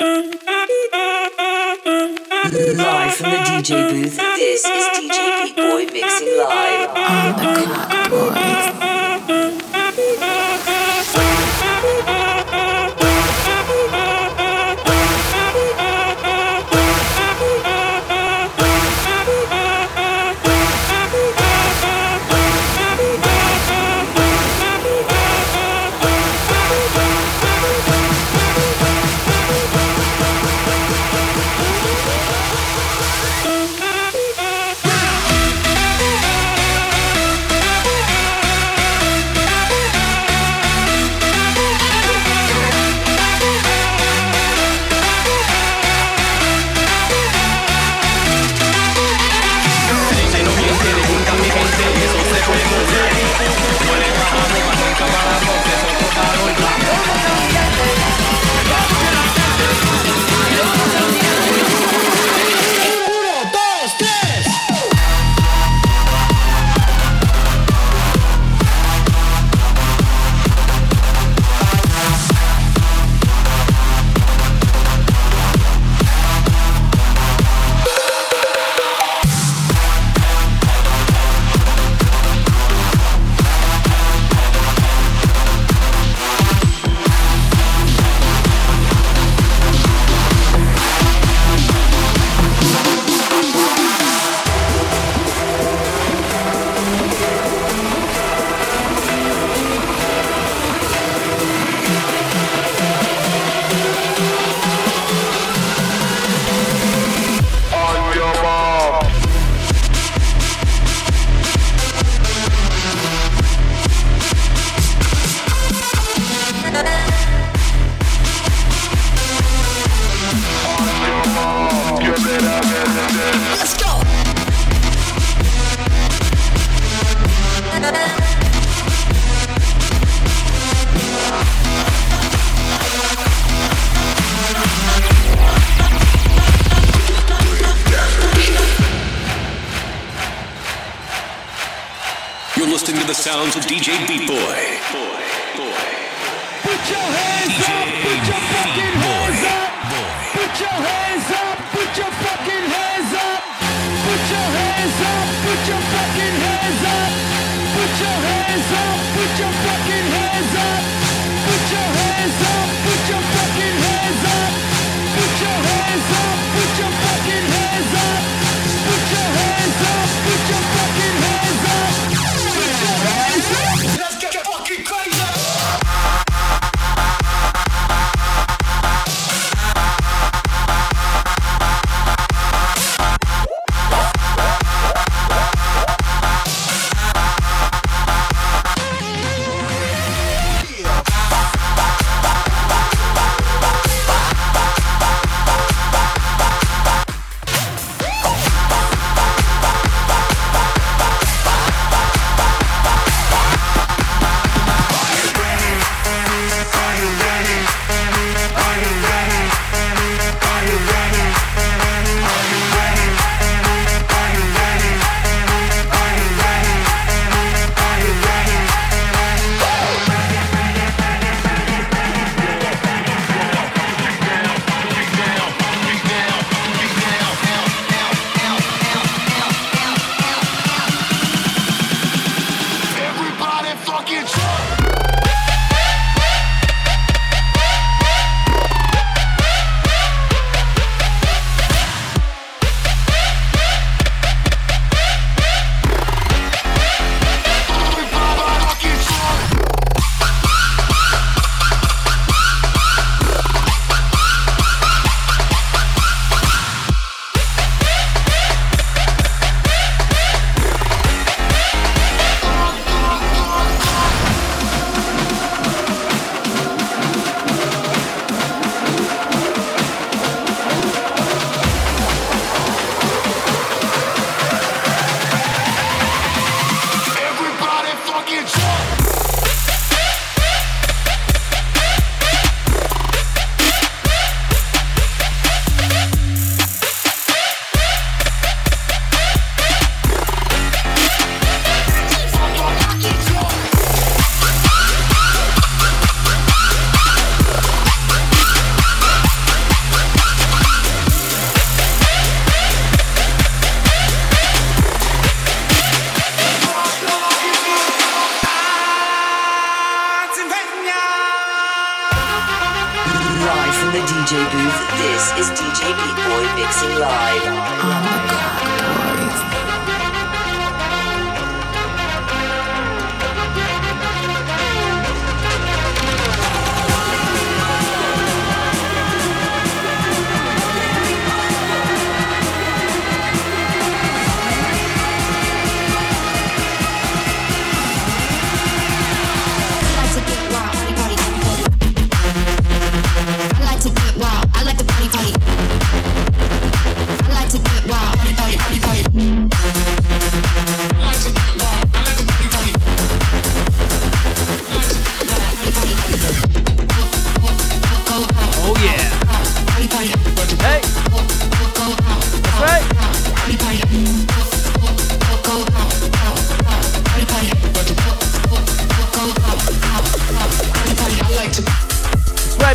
Live from the DJ booth, this is DJ P-Boy mixing live on the Clock Boys. boy, boy.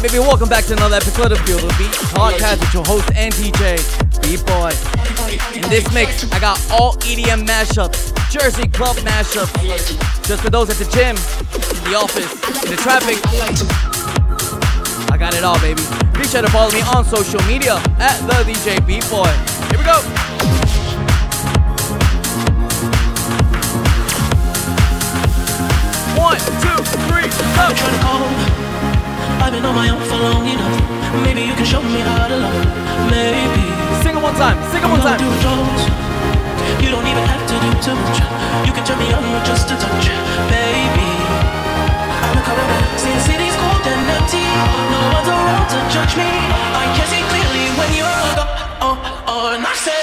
Baby. Welcome back to another episode of Feel the Beat podcast with your host and DJ, Beat Boy. In this mix, I got all EDM mashups, Jersey club mashups, just for those at the gym, in the office, in the traffic. I got it all, baby. Be sure to follow me on social media at the DJ Beat Boy. Here we go. One, two, three, go. I've been on my own for long enough. Maybe you can show me how to love. Maybe. Sing it one time. Sing it one time. do. You don't even have to do too much. You can turn me on with just a touch, baby. I'm coming back. The city's cold and empty. No one's around to judge me. I can see clearly when you're gone. Oh, oh, and I said.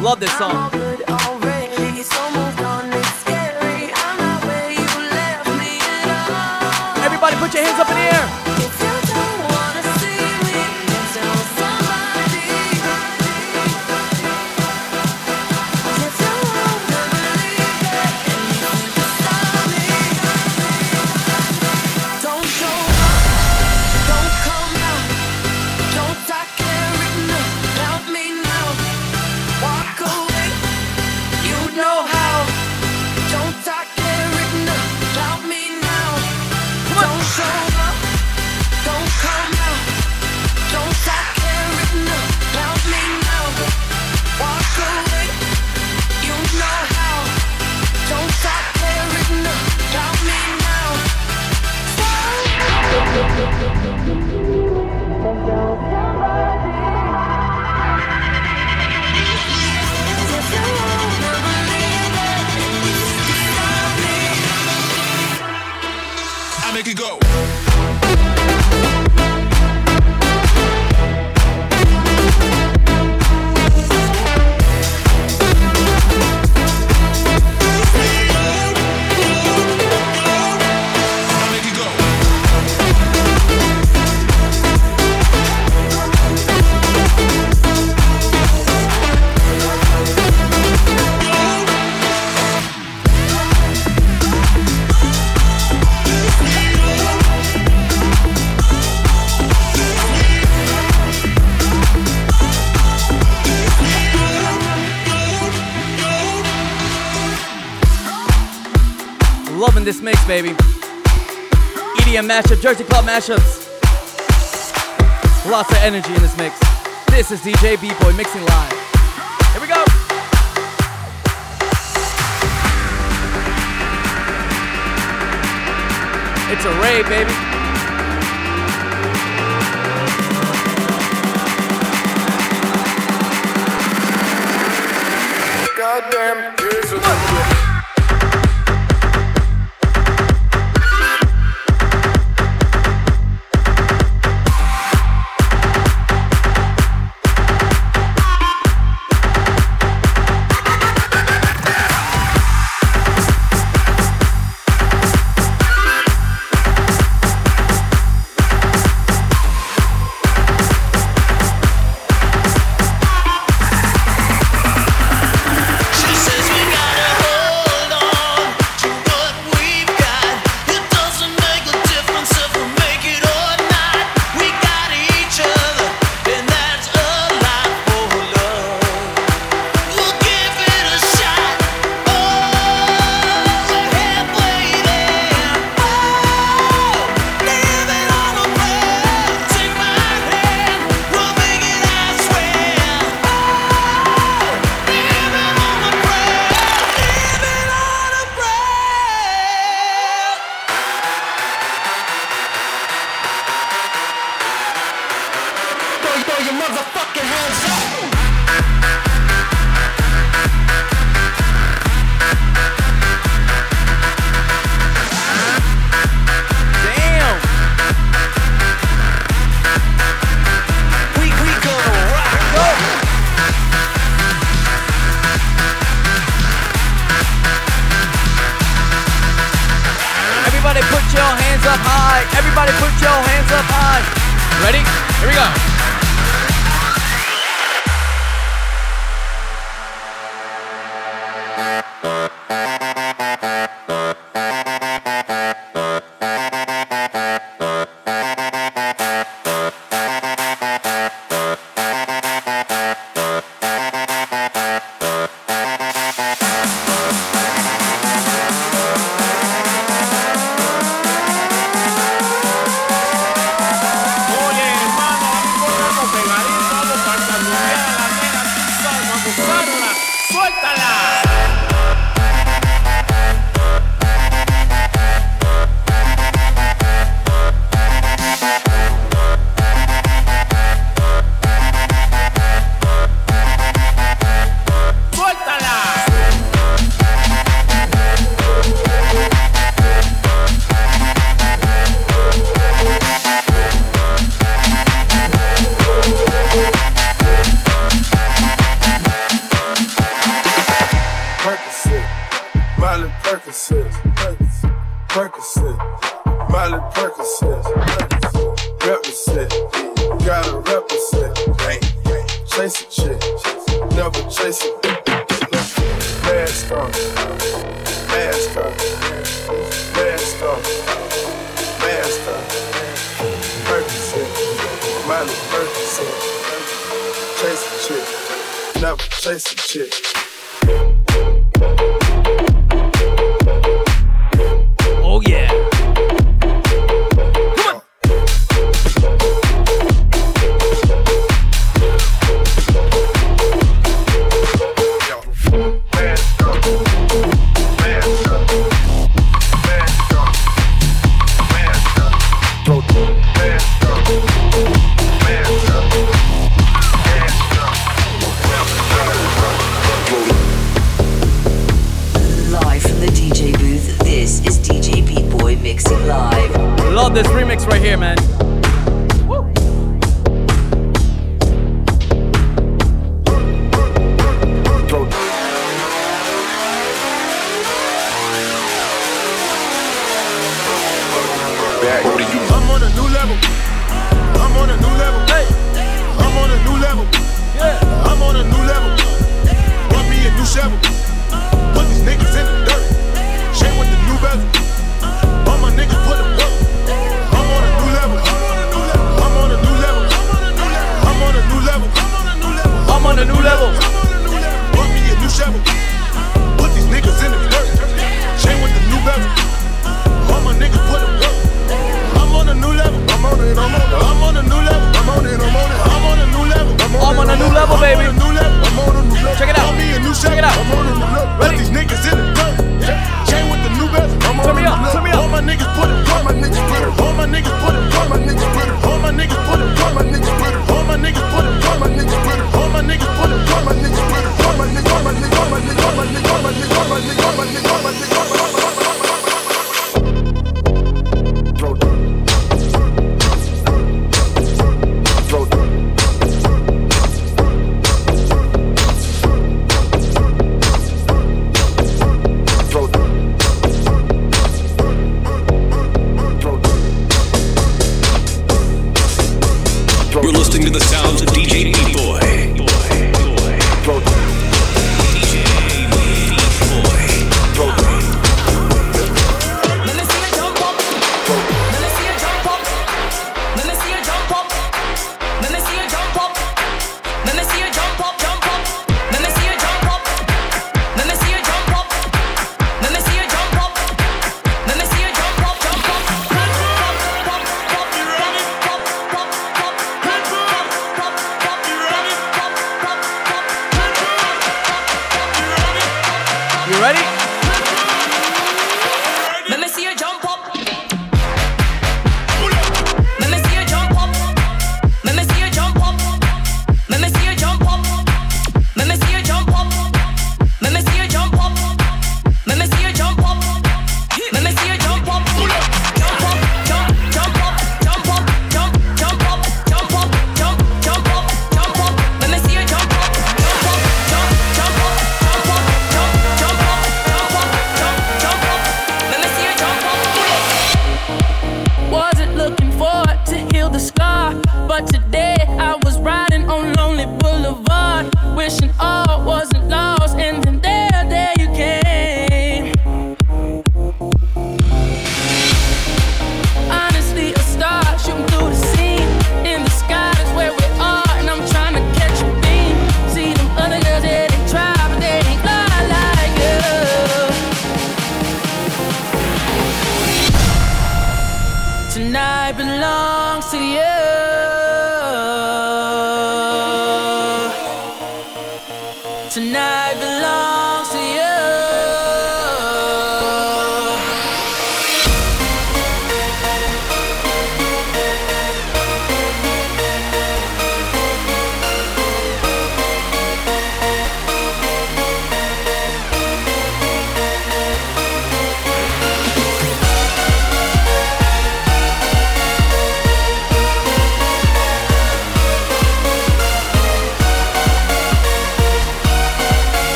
Love this song. Everybody put your hands up baby. EDM mashup, Jersey Club mashups. Lots of energy in this mix. This is DJ B-Boy mixing live. Here we go. It's a rave, baby. goddamn years of Everybody put your hands up high. Ready? Here we go.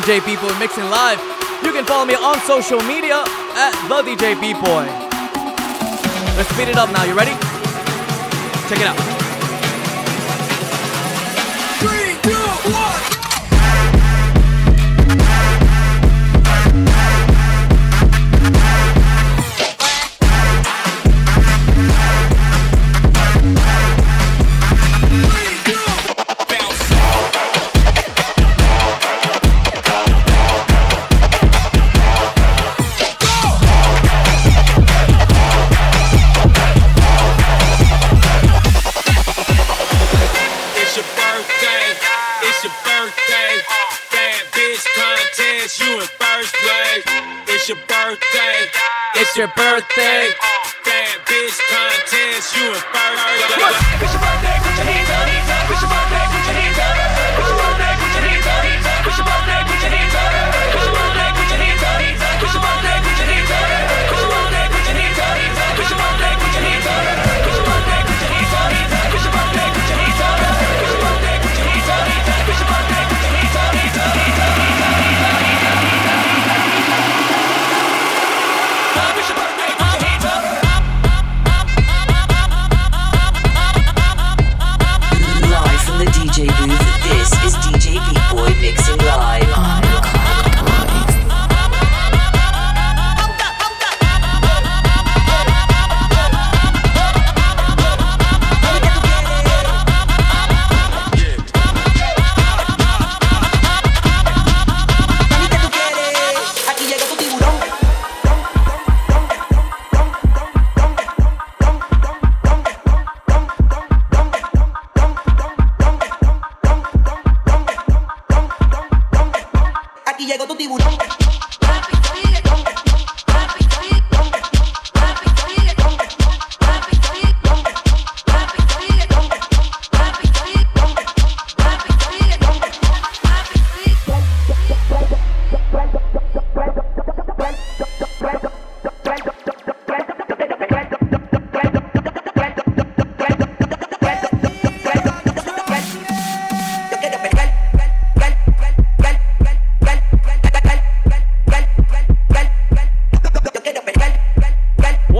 DJ B Boy mixing live. You can follow me on social media at the DJ B Boy. Let's speed it up now. You ready? Check it out.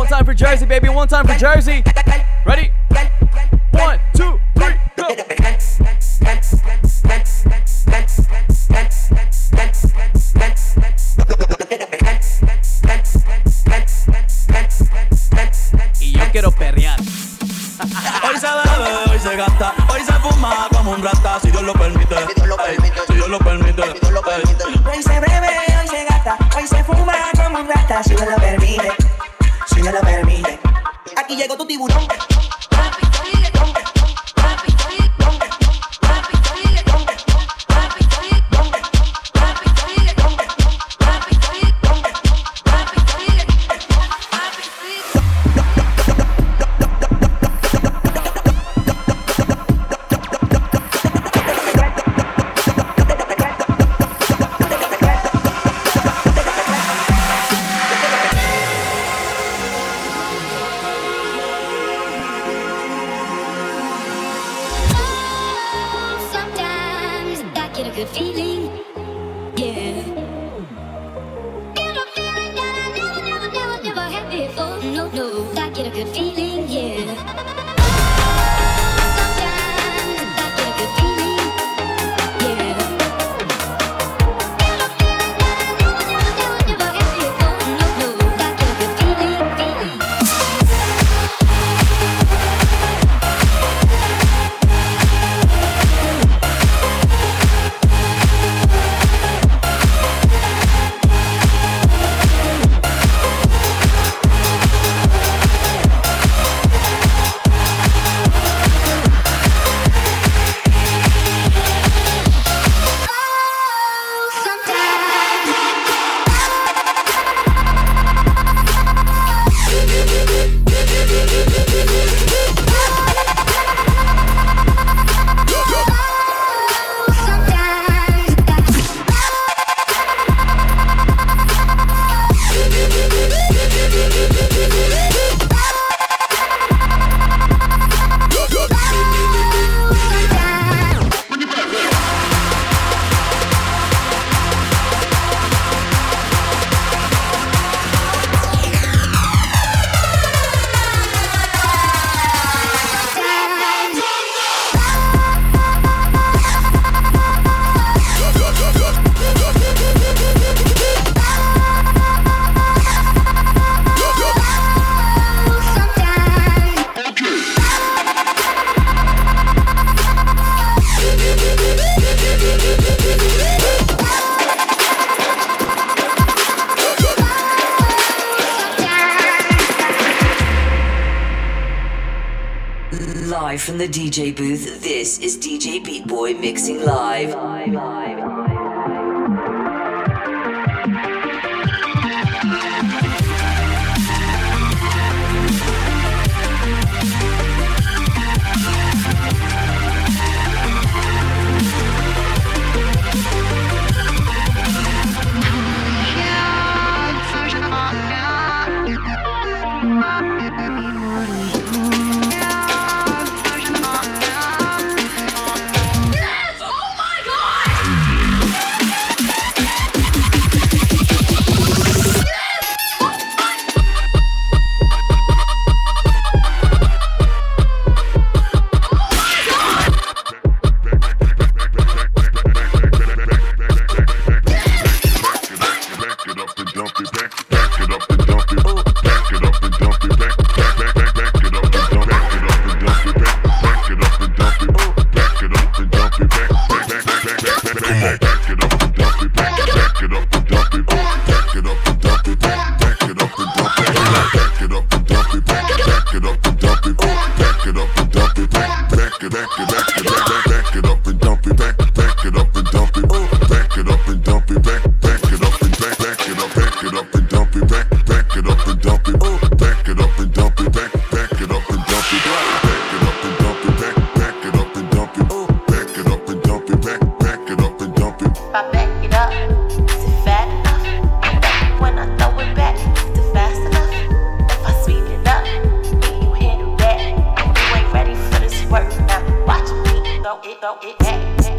One time for Jersey, baby. One time for Jersey. Ready? One, two, three, go. a good feeling. the DJ booth, this is DJ Beat Boy mixing live. live, live.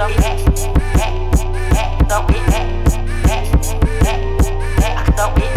Don't be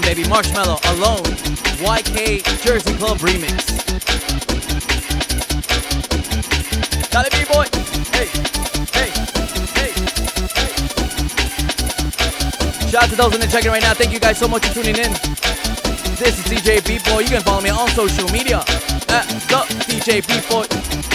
Baby. Marshmello, Alone. YK Jersey Club remix. Dale, B-boy. Hey, hey, hey, hey. Shout out to those in the checking right now. Thank you guys so much for tuning in. This is DJ B-boy. You can follow me on social media at the DJ B-boy.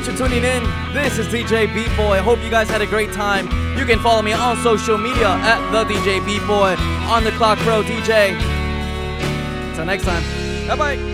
Much for tuning in. This is DJ B Boy. I hope you guys had a great time. You can follow me on social media at the DJ B Boy on the Clock Pro DJ. Until next time. Bye bye.